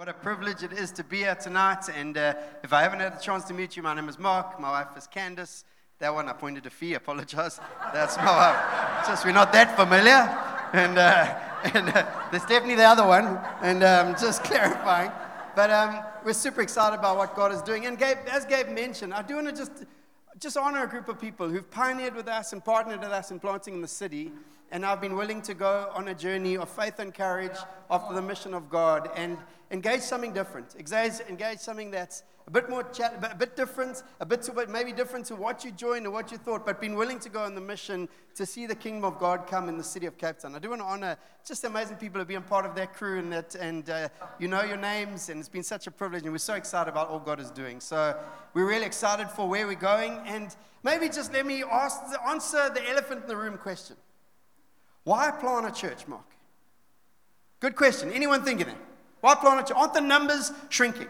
What a privilege it is to be here tonight. And uh, if I haven't had a chance to meet you, my name is Mark. My wife is Candace. That one I pointed to Fee, apologize. That's my wife. Just we're not that familiar. And, uh, and uh, there's definitely the other one. And um, just clarifying. But um, we're super excited about what God is doing. And Gabe, as Gabe mentioned, I do want to just, just honor a group of people who've pioneered with us and partnered with us in planting in the city. And I've been willing to go on a journey of faith and courage after the mission of God. And engage something different. Engage, engage something that's a bit more, chat, a bit different, a bit to, maybe different to what you joined or what you thought, but been willing to go on the mission to see the kingdom of God come in the city of Cape Town. I do want to honor just amazing people have been part of that crew and that, and uh, you know your names, and it's been such a privilege, and we're so excited about all God is doing. So we're really excited for where we're going, and maybe just let me ask, answer the elephant in the room question. Why plant a church, Mark? Good question. Anyone thinking that? Why plant a church? Aren't the numbers shrinking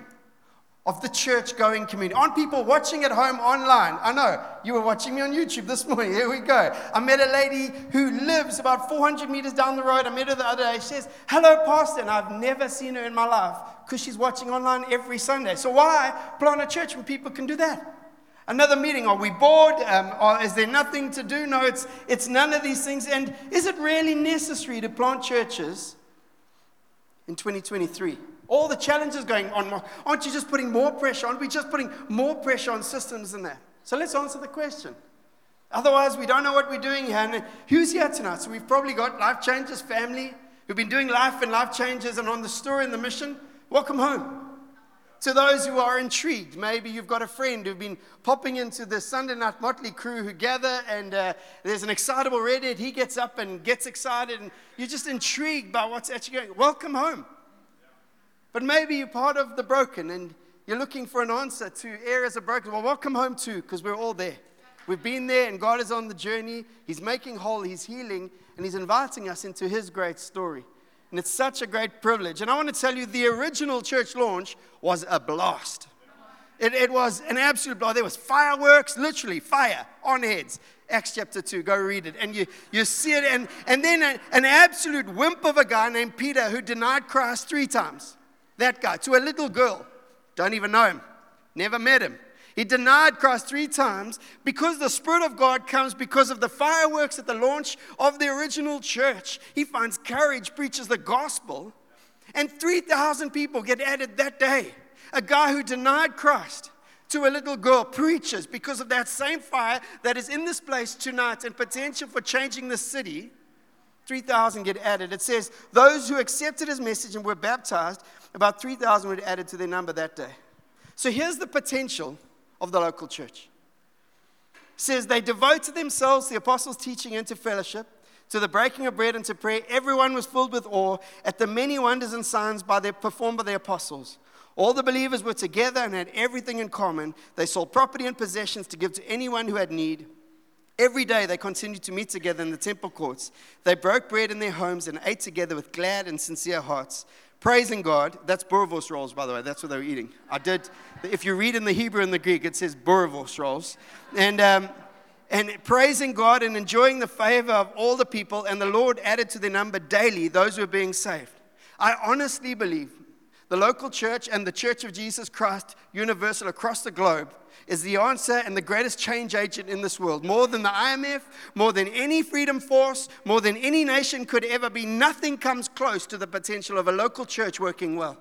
of the church going community? Aren't people watching at home online? I know you were watching me on YouTube this morning. Here we go. I met a lady who lives about 400 meters down the road. I met her the other day. She says, Hello, Pastor. And I've never seen her in my life because she's watching online every Sunday. So why plant a church when people can do that? Another meeting. Are we bored? Um, or is there nothing to do? No, it's, it's none of these things. And is it really necessary to plant churches in 2023. All the challenges going on, aren't you just putting more pressure? Aren't we just putting more pressure on systems than that? So let's answer the question. Otherwise, we don't know what we're doing here. And who's here tonight? So we've probably got life Changes family who've been doing life and life changes and on the story and the mission. Welcome home. To those who are intrigued, maybe you've got a friend who've been popping into the Sunday night motley crew who gather, and uh, there's an excitable redhead. He gets up and gets excited, and you're just intrigued by what's actually going. Welcome home. But maybe you're part of the broken, and you're looking for an answer to areas of broken. Well, welcome home too, because we're all there. We've been there, and God is on the journey. He's making whole, He's healing, and He's inviting us into His great story. And it's such a great privilege. And I want to tell you, the original church launch was a blast. It, it was an absolute blast. There was fireworks, literally fire on heads. Acts chapter 2, go read it. And you, you see it. And, and then an absolute wimp of a guy named Peter who denied Christ three times. That guy, to a little girl. Don't even know him. Never met him. He denied Christ three times because the Spirit of God comes because of the fireworks at the launch of the original church. He finds courage, preaches the gospel, and 3,000 people get added that day. A guy who denied Christ to a little girl preaches because of that same fire that is in this place tonight and potential for changing the city. 3,000 get added. It says, Those who accepted his message and were baptized, about 3,000 were added to their number that day. So here's the potential of the local church. It says they devoted themselves to the apostles' teaching and to fellowship, to the breaking of bread and to prayer. Everyone was filled with awe at the many wonders and signs by their, performed by the apostles. All the believers were together and had everything in common. They sold property and possessions to give to anyone who had need. Every day they continued to meet together in the temple courts. They broke bread in their homes and ate together with glad and sincere hearts, praising God. That's boerewors rolls, by the way. That's what they were eating. I did. If you read in the Hebrew and the Greek, it says boerewors rolls, and um, and praising God and enjoying the favor of all the people. And the Lord added to their number daily those who were being saved. I honestly believe the local church and the Church of Jesus Christ, universal across the globe, is the answer and the greatest change agent in this world. More than the IMF, more than any freedom force, more than any nation could ever be, nothing comes close to the potential of a local church working well.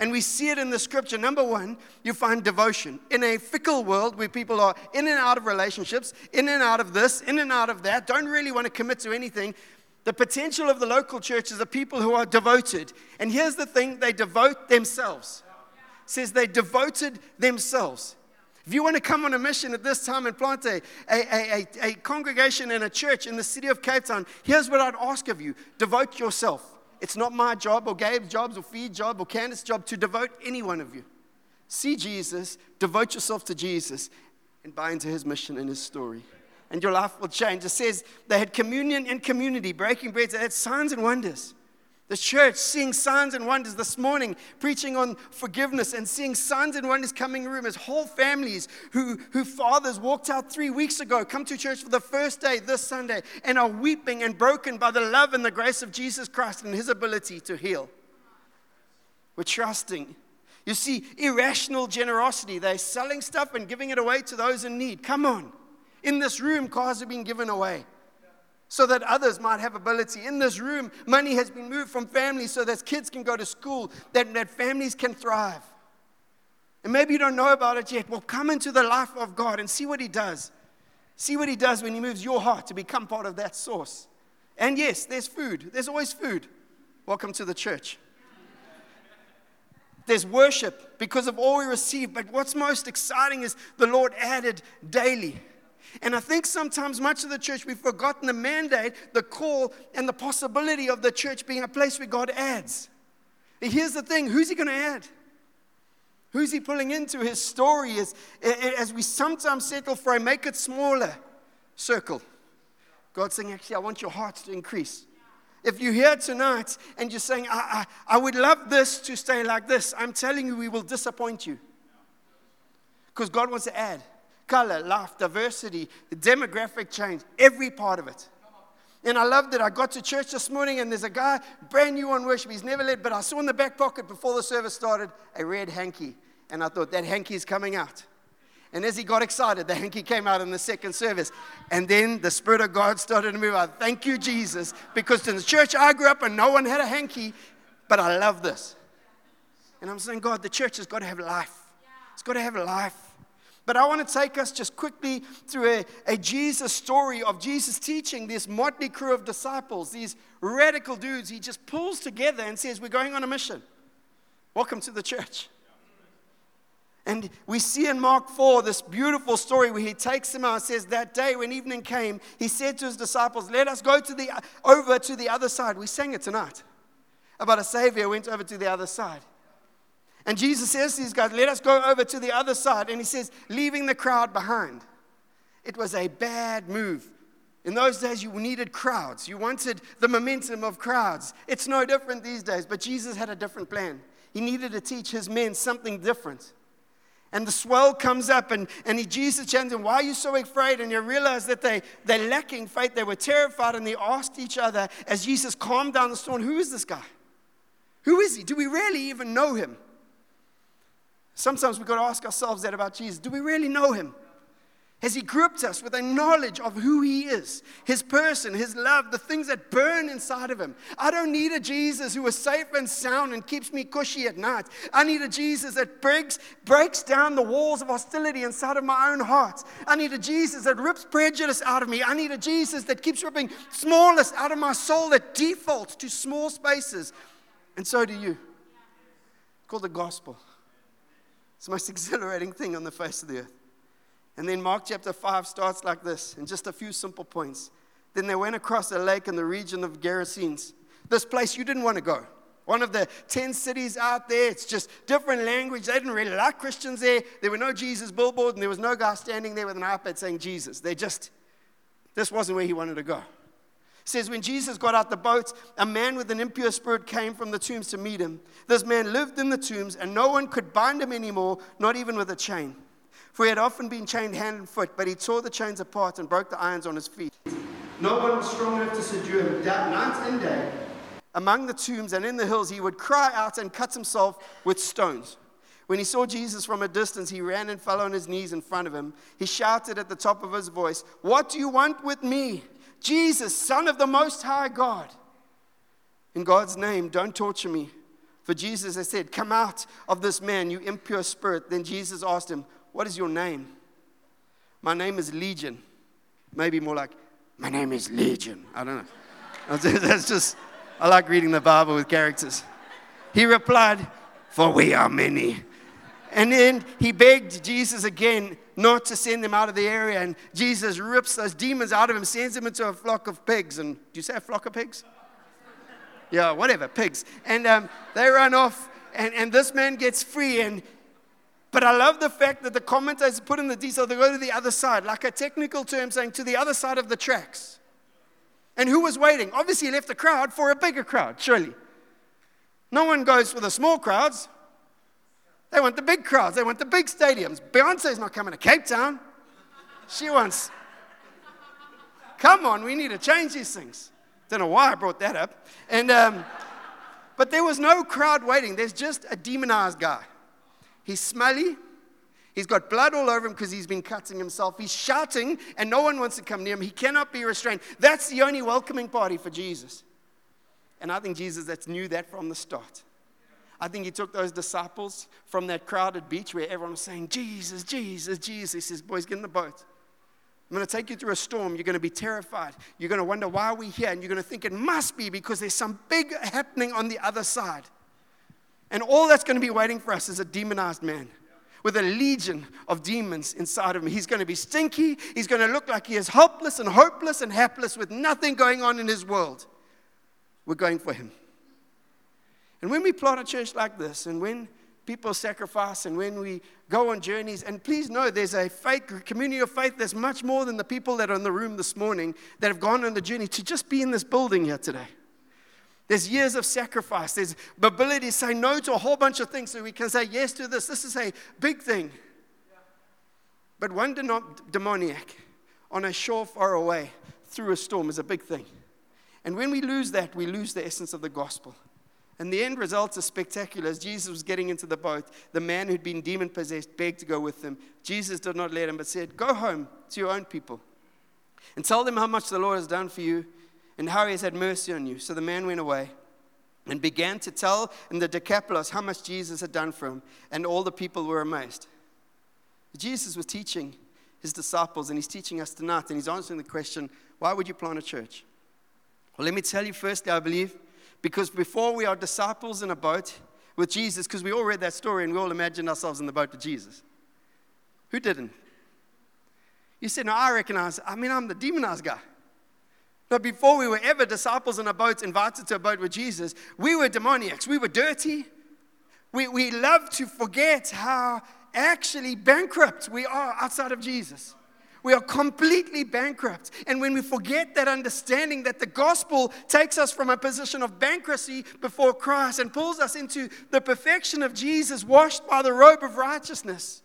And we see it in the scripture. Number one, you find devotion. In a fickle world where people are in and out of relationships, in and out of this, in and out of that, don't really want to commit to anything, the potential of the local church is the people who are devoted. And here's the thing they devote themselves. It says they devoted themselves. If you want to come on a mission at this time and plant a, a, a, a, congregation and a church in the city of Cape Town, here's what I'd ask of you devote yourself. It's not my job or Gabe's job or Fee's job or Candace's job to devote any one of you. See Jesus, devote yourself to Jesus, and buy into his mission and his story. And your life will change. It says they had communion and community, breaking bread, they had signs and wonders. The church seeing signs and wonders this morning, preaching on forgiveness and seeing signs and wonders coming in room as whole families who, who fathers walked out three weeks ago, come to church for the first day this Sunday, and are weeping and broken by the love and the grace of Jesus Christ and his ability to heal. We're trusting. You see, irrational generosity. They're selling stuff and giving it away to those in need. Come on. In this room, cars are being given away so that others might have ability. In this room, money has been moved from families so that kids can go to school, that, that families can thrive. And maybe you don't know about it yet. Well, come into the life of God and see what He does. See what He does when He moves your heart to become part of that source. And yes, there's food, there's always food. Welcome to the church. There's worship because of all we receive, but what's most exciting is the Lord added daily. And I think sometimes much of the church, we've forgotten the mandate, the call, and the possibility of the church being a place where God adds. And here's the thing who's He going to add? Who's He pulling into His story as we sometimes settle for a make it smaller circle. God's saying, actually, I want your heart to increase. If you're here tonight and you're saying, I, I, I would love this to stay like this, I'm telling you, we will disappoint you. Because God wants to add color, life, diversity, demographic change, every part of it. And I loved it. I got to church this morning and there's a guy brand new on worship. He's never led, but I saw in the back pocket before the service started a red hanky. And I thought, that hanky is coming out. And as he got excited, the hanky came out in the second service. And then the Spirit of God started to move. I thank you, Jesus, because in the church I grew up and no one had a hanky, but I love this. And I'm saying, God, the church has got to have life. It's got to have life. But I want to take us just quickly through a, a Jesus story of Jesus teaching this motley crew of disciples, these radical dudes. He just pulls together and says, We're going on a mission. Welcome to the church. And we see in Mark 4 this beautiful story where he takes them out and says, That day when evening came, he said to his disciples, Let us go to the, over to the other side. We sang it tonight about a Savior went over to the other side. And Jesus says to these guys, Let us go over to the other side. And he says, Leaving the crowd behind. It was a bad move. In those days, you needed crowds. You wanted the momentum of crowds. It's no different these days, but Jesus had a different plan. He needed to teach his men something different. And the swell comes up, and, and he, Jesus challenges them, Why are you so afraid? And you realize that they, they're lacking faith. They were terrified, and they asked each other as Jesus calmed down the storm, Who is this guy? Who is he? Do we really even know him? Sometimes we've got to ask ourselves that about Jesus. Do we really know him? Has he gripped us with a knowledge of who he is, his person, his love, the things that burn inside of him? I don't need a Jesus who is safe and sound and keeps me cushy at night. I need a Jesus that breaks, breaks down the walls of hostility inside of my own heart. I need a Jesus that rips prejudice out of me. I need a Jesus that keeps ripping smallness out of my soul that defaults to small spaces. And so do you. Called the gospel. It's the most exhilarating thing on the face of the earth. And then Mark chapter 5 starts like this, in just a few simple points. Then they went across a lake in the region of Gerasenes. This place you didn't want to go. One of the 10 cities out there, it's just different language. They didn't really like Christians there. There were no Jesus billboard, and there was no guy standing there with an iPad saying Jesus. They just, this wasn't where he wanted to go. It says, when Jesus got out the boat, a man with an impure spirit came from the tombs to meet him. This man lived in the tombs, and no one could bind him anymore, not even with a chain. For he had often been chained hand and foot, but he tore the chains apart and broke the irons on his feet. No one was strong enough to subdue him. Night and day, among the tombs and in the hills, he would cry out and cut himself with stones. When he saw Jesus from a distance, he ran and fell on his knees in front of him. He shouted at the top of his voice, What do you want with me? Jesus, Son of the Most High God. In God's name, don't torture me. For Jesus has said, Come out of this man, you impure spirit. Then Jesus asked him, what is your name? My name is Legion. Maybe more like, My name is Legion. I don't know. That's just, I like reading the Bible with characters. He replied, For we are many. And then he begged Jesus again not to send them out of the area. And Jesus rips those demons out of him, sends them into a flock of pigs. And do you say a flock of pigs? Yeah, whatever, pigs. And um, they run off, and, and this man gets free. And but I love the fact that the commentators put in the detail, they go to the other side, like a technical term saying to the other side of the tracks. And who was waiting? Obviously, he left the crowd for a bigger crowd, surely. No one goes for the small crowds. They want the big crowds, they want the big stadiums. Beyonce's not coming to Cape Town. She wants, come on, we need to change these things. Don't know why I brought that up. And, um, But there was no crowd waiting. There's just a demonized guy. He's smelly. He's got blood all over him because he's been cutting himself. He's shouting, and no one wants to come near him. He cannot be restrained. That's the only welcoming party for Jesus. And I think Jesus that's knew that from the start. I think he took those disciples from that crowded beach where everyone was saying, Jesus, Jesus, Jesus. He says, Boys, get in the boat. I'm going to take you through a storm. You're going to be terrified. You're going to wonder why we're here. And you're going to think it must be because there's some big happening on the other side. And all that's going to be waiting for us is a demonized man with a legion of demons inside of him. He's going to be stinky. He's going to look like he is helpless and hopeless and hapless with nothing going on in his world. We're going for him. And when we plant a church like this, and when people sacrifice, and when we go on journeys, and please know there's a faith, community of faith that's much more than the people that are in the room this morning that have gone on the journey to just be in this building here today. There's years of sacrifice. There's ability to say no to a whole bunch of things so we can say yes to this. This is a big thing. But one demoniac on a shore far away through a storm is a big thing. And when we lose that, we lose the essence of the gospel. And the end results are spectacular. As Jesus was getting into the boat, the man who'd been demon possessed begged to go with him. Jesus did not let him, but said, Go home to your own people and tell them how much the Lord has done for you and how he has had mercy on you. So the man went away and began to tell in the Decapolis how much Jesus had done for him, and all the people were amazed. Jesus was teaching his disciples, and he's teaching us tonight, and he's answering the question why would you plant a church? Well, let me tell you firstly, I believe, because before we are disciples in a boat with Jesus, because we all read that story and we all imagined ourselves in the boat with Jesus. Who didn't? You said, No, I recognize, I mean, I'm the demonized guy. But before we were ever disciples in a boat, invited to a boat with Jesus, we were demoniacs. We were dirty. We, we love to forget how actually bankrupt we are outside of Jesus. We are completely bankrupt. And when we forget that understanding that the gospel takes us from a position of bankruptcy before Christ and pulls us into the perfection of Jesus, washed by the robe of righteousness,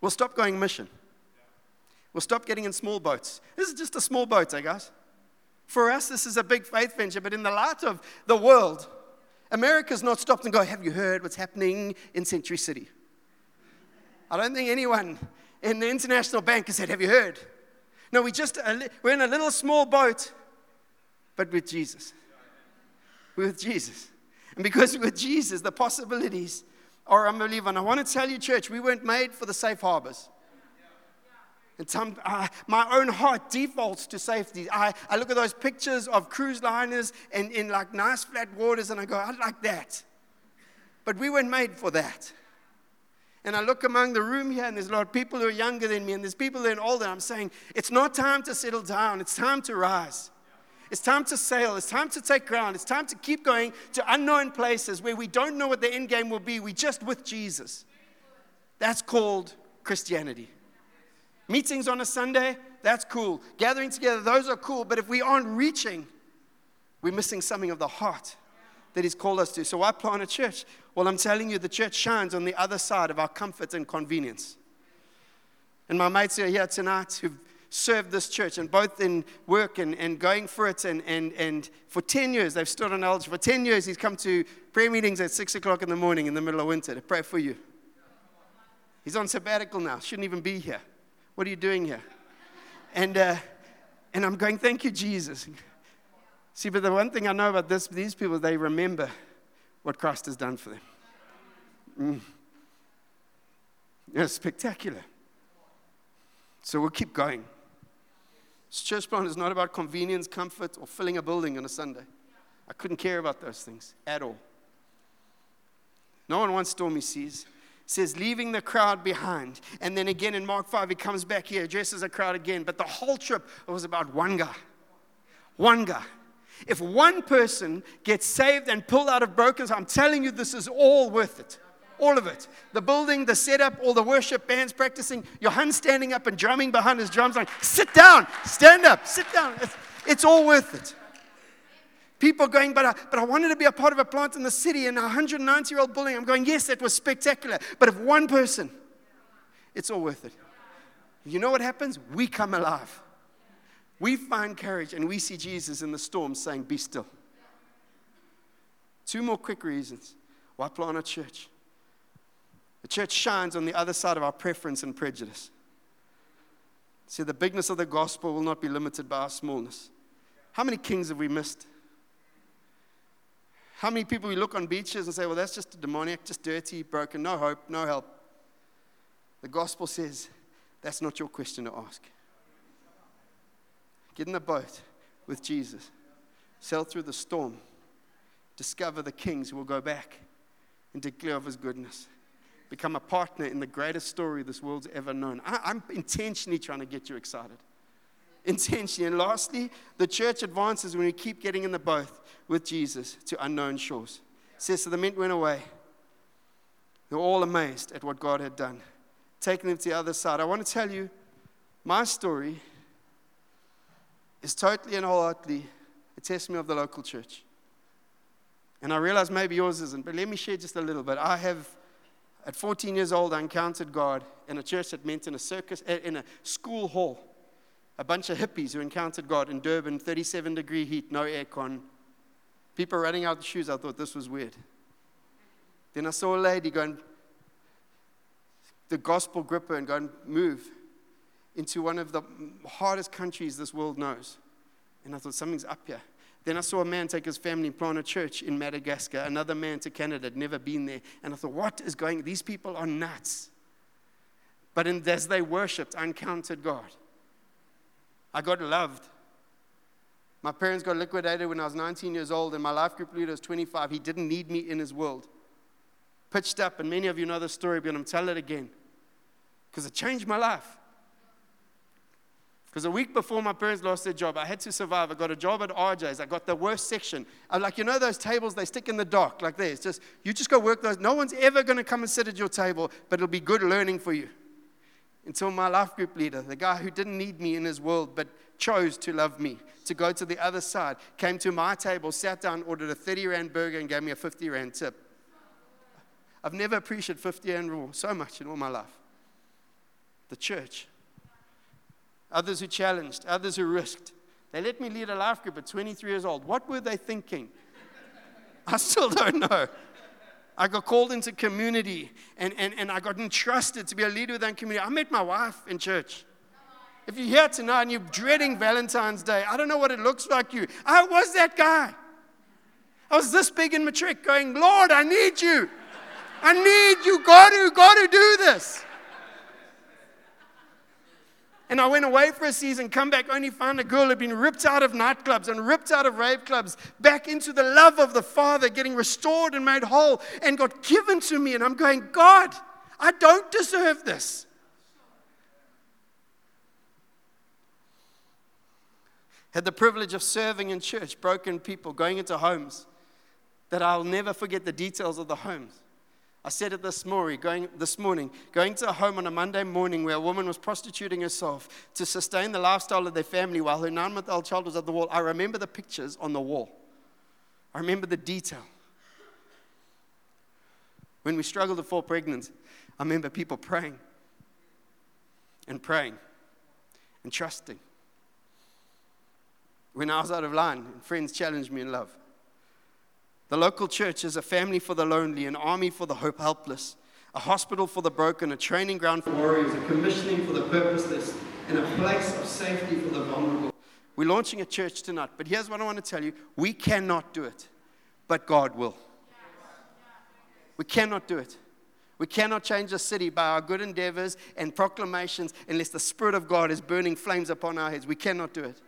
we'll stop going mission. We'll stop getting in small boats. This is just a small boat, eh, guys? For us, this is a big faith venture, but in the light of the world, America's not stopped and go, Have you heard what's happening in Century City? I don't think anyone in the International Bank has said, Have you heard? No, we just, we're in a little small boat, but with Jesus. We're with Jesus. And because with Jesus, the possibilities are unbelievable. And I want to tell you, church, we weren't made for the safe harbors. And some, uh, my own heart defaults to safety. I, I look at those pictures of cruise liners and in like nice flat waters and I go, I like that. But we weren't made for that. And I look among the room here, and there's a lot of people who are younger than me, and there's people who are older. I'm saying, it's not time to settle down, it's time to rise. It's time to sail. It's time to take ground. It's time to keep going to unknown places where we don't know what the end game will be. We're just with Jesus. That's called Christianity. Meetings on a Sunday, that's cool. Gathering together, those are cool. But if we aren't reaching, we're missing something of the heart that He's called us to. So why plant a church? Well, I'm telling you, the church shines on the other side of our comfort and convenience. And my mates who are here tonight who've served this church, and both in work and, and going for it. And, and, and for 10 years, they've stood on elders. For 10 years, he's come to prayer meetings at 6 o'clock in the morning in the middle of winter to pray for you. He's on sabbatical now, shouldn't even be here. What are you doing here? And, uh, and I'm going, Thank you, Jesus. See, but the one thing I know about this, these people, they remember what Christ has done for them. Mm. It's spectacular. So we'll keep going. Church plant is not about convenience, comfort, or filling a building on a Sunday. I couldn't care about those things at all. No one wants stormy seas says leaving the crowd behind. And then again in Mark 5, he comes back here, addresses a crowd again. But the whole trip was about one guy. One guy. If one person gets saved and pulled out of brokenness, I'm telling you, this is all worth it. All of it. The building, the setup, all the worship bands practicing, Johan standing up and drumming behind his drums, like, sit down, stand up, sit down. It's, it's all worth it. People going, but I, but I wanted to be a part of a plant in the city in a 190 year old building. I'm going, yes, that was spectacular. But if one person, it's all worth it. You know what happens? We come alive. We find courage and we see Jesus in the storm saying, Be still. Two more quick reasons why plant a church. The church shines on the other side of our preference and prejudice. See, the bigness of the gospel will not be limited by our smallness. How many kings have we missed? How many people we look on beaches and say, well, that's just a demoniac, just dirty, broken, no hope, no help? The gospel says that's not your question to ask. Get in the boat with Jesus, sail through the storm, discover the kings who will go back and declare of his goodness become a partner in the greatest story this world's ever known. I, am intentionally trying to get you excited. Intentionally. And lastly, the church advances when we keep getting in the boat with Jesus to unknown shores. It says, So the men went away. They were all amazed at what God had done, taking them to the other side. I want to tell you, my story is totally and wholeheartedly a testimony of the local church. And I realize maybe yours isn't, but let me share just a little bit. I have at 14 years old, I encountered God in a church that meant in a circus, eh, in a school hall. A bunch of hippies who encountered God in Durban, 37 degree heat, no aircon. People running out the shoes. I thought this was weird. Then I saw a lady go and the gospel gripper and go and move into one of the hardest countries this world knows. And I thought something's up here. Then I saw a man take his family and plant a church in Madagascar. Another man to Canada, had never been there. And I thought, what is going? These people are nuts. But in, as they worshipped, I encountered God. I got loved. My parents got liquidated when I was 19 years old, and my life group leader was 25. He didn't need me in his world. Pitched up, and many of you know the story, but I'm telling it again because it changed my life. Because a week before my parents lost their job, I had to survive. I got a job at RJ's. I got the worst section. I'm like, you know those tables they stick in the dock like this? Just you just go work those. No one's ever going to come and sit at your table, but it'll be good learning for you. Until my life group leader, the guy who didn't need me in his world, but chose to love me, to go to the other side, came to my table, sat down, ordered a 30 rand burger, and gave me a 50 rand tip. I've never appreciated 50 rand rule so much in all my life. The church others who challenged, others who risked. They let me lead a life group at 23 years old. What were they thinking? I still don't know. I got called into community and, and, and I got entrusted to be a leader within community. I met my wife in church. If you're here tonight and you're dreading Valentine's Day, I don't know what it looks like you. I was that guy. I was this big in matric going, Lord, I need you. I need you. Got to, got to do this. And I went away for a season, come back, only found a girl who had been ripped out of nightclubs and ripped out of rave clubs, back into the love of the Father, getting restored and made whole, and got given to me. And I'm going, God, I don't deserve this. Had the privilege of serving in church, broken people, going into homes that I'll never forget the details of the homes. I said it this morning, going, this morning, going to a home on a Monday morning where a woman was prostituting herself to sustain the lifestyle of their family while her nine month old child was at the wall. I remember the pictures on the wall. I remember the detail. When we struggled to fall pregnant, I remember people praying and praying and trusting. When I was out of line, friends challenged me in love. The local church is a family for the lonely, an army for the hope helpless, a hospital for the broken, a training ground for warriors, a commissioning for the purposeless, and a place of safety for the vulnerable. We're launching a church tonight, but here's what I want to tell you we cannot do it, but God will. We cannot do it. We cannot change a city by our good endeavors and proclamations unless the Spirit of God is burning flames upon our heads. We cannot do it,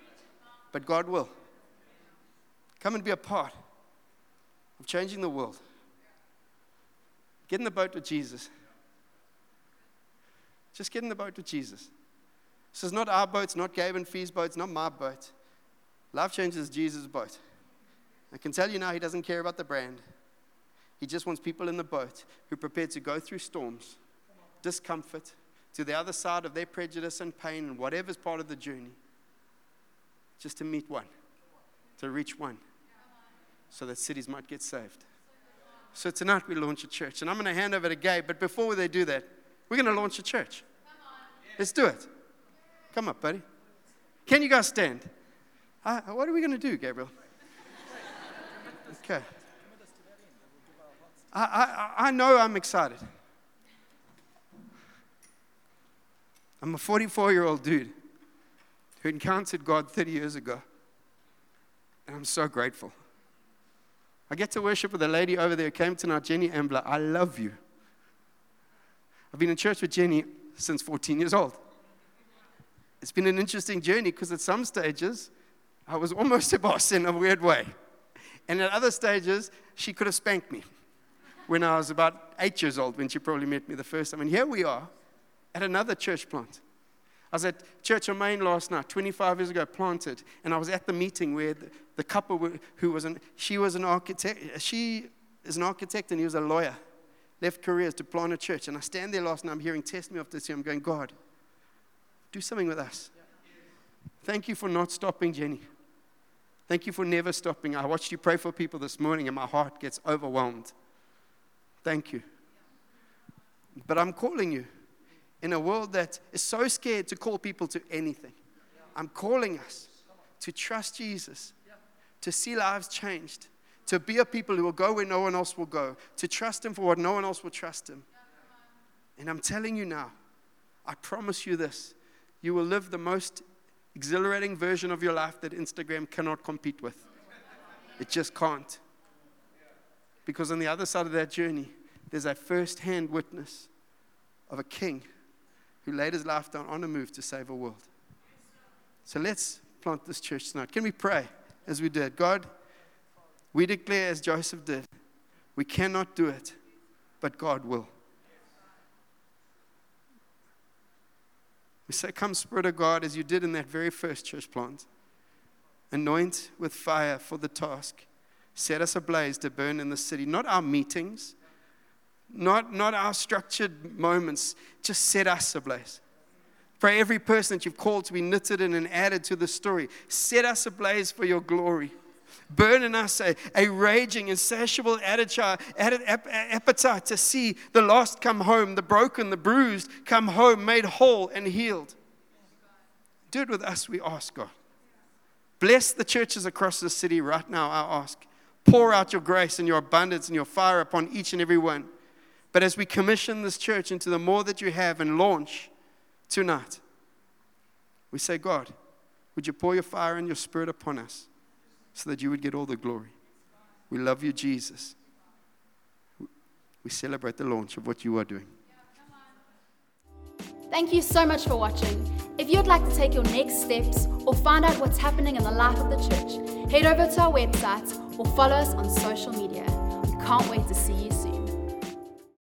but God will. Come and be a part of changing the world. Get in the boat with Jesus. Just get in the boat with Jesus. This is not our boat, it's not Gabe and Fee's boat, it's not my boat. Life changes Jesus' boat. I can tell you now, he doesn't care about the brand. He just wants people in the boat who are prepared to go through storms, discomfort, to the other side of their prejudice and pain and whatever's part of the journey, just to meet one, to reach one so that cities might get saved. So tonight we launch a church, and I'm going to hand over to Gabe. But before they do that, we're going to launch a church. Let's do it. Come up, buddy. Can you guys stand? Uh, what are we going to do, Gabriel? Okay. I, I, I know I'm excited. I'm a 44 year old dude who encountered God 30 years ago. And I'm so grateful. I get to worship with a lady over there who came tonight, Jenny Ambler. I love you. I've been in church with Jenny since 14 years old. It's been an interesting journey because at some stages, I was almost a boss in a weird way. And at other stages, she could have spanked me when I was about eight years old, when she probably met me the first time. And here we are at another church plant. I was at Church on Main last night, 25 years ago, planted, and I was at the meeting where the, the couple who was an, she was an architect, she is an architect and he was a lawyer, left careers to plant a church. And I stand there last night, I'm hearing testimony of this, I'm going, God, do something with us. Thank you for not stopping, Jenny. Thank you for never stopping. I watched you pray for people this morning, and my heart gets overwhelmed. Thank you. But I'm calling you in a world that is so scared to call people to anything. I'm calling us to trust Jesus, to see lives changed, to be a people who will go where no one else will go, to trust Him for what no one else will trust Him. And I'm telling you now, I promise you this you will live the most exhilarating version of your life that Instagram cannot compete with. It just can't. Because on the other side of that journey, there's a first hand witness of a king who laid his life down on a move to save a world. So let's plant this church tonight. Can we pray as we did? God, we declare as Joseph did, we cannot do it, but God will. We say, Come, Spirit of God, as you did in that very first church plant. Anoint with fire for the task. Set us ablaze to burn in the city. Not our meetings, not, not our structured moments. Just set us ablaze. Pray every person that you've called to be knitted in and added to the story. Set us ablaze for your glory. Burn in us a, a raging, insatiable appetite to see the lost come home, the broken, the bruised come home, made whole and healed. Do it with us, we ask God. Bless the churches across the city right now, I ask. Pour out your grace and your abundance and your fire upon each and every one. But as we commission this church into the more that you have and launch tonight, we say, God, would you pour your fire and your spirit upon us so that you would get all the glory? We love you, Jesus. We celebrate the launch of what you are doing. Thank you so much for watching. If you'd like to take your next steps or find out what's happening in the life of the church, head over to our website or follow us on social media. We can't wait to see you soon.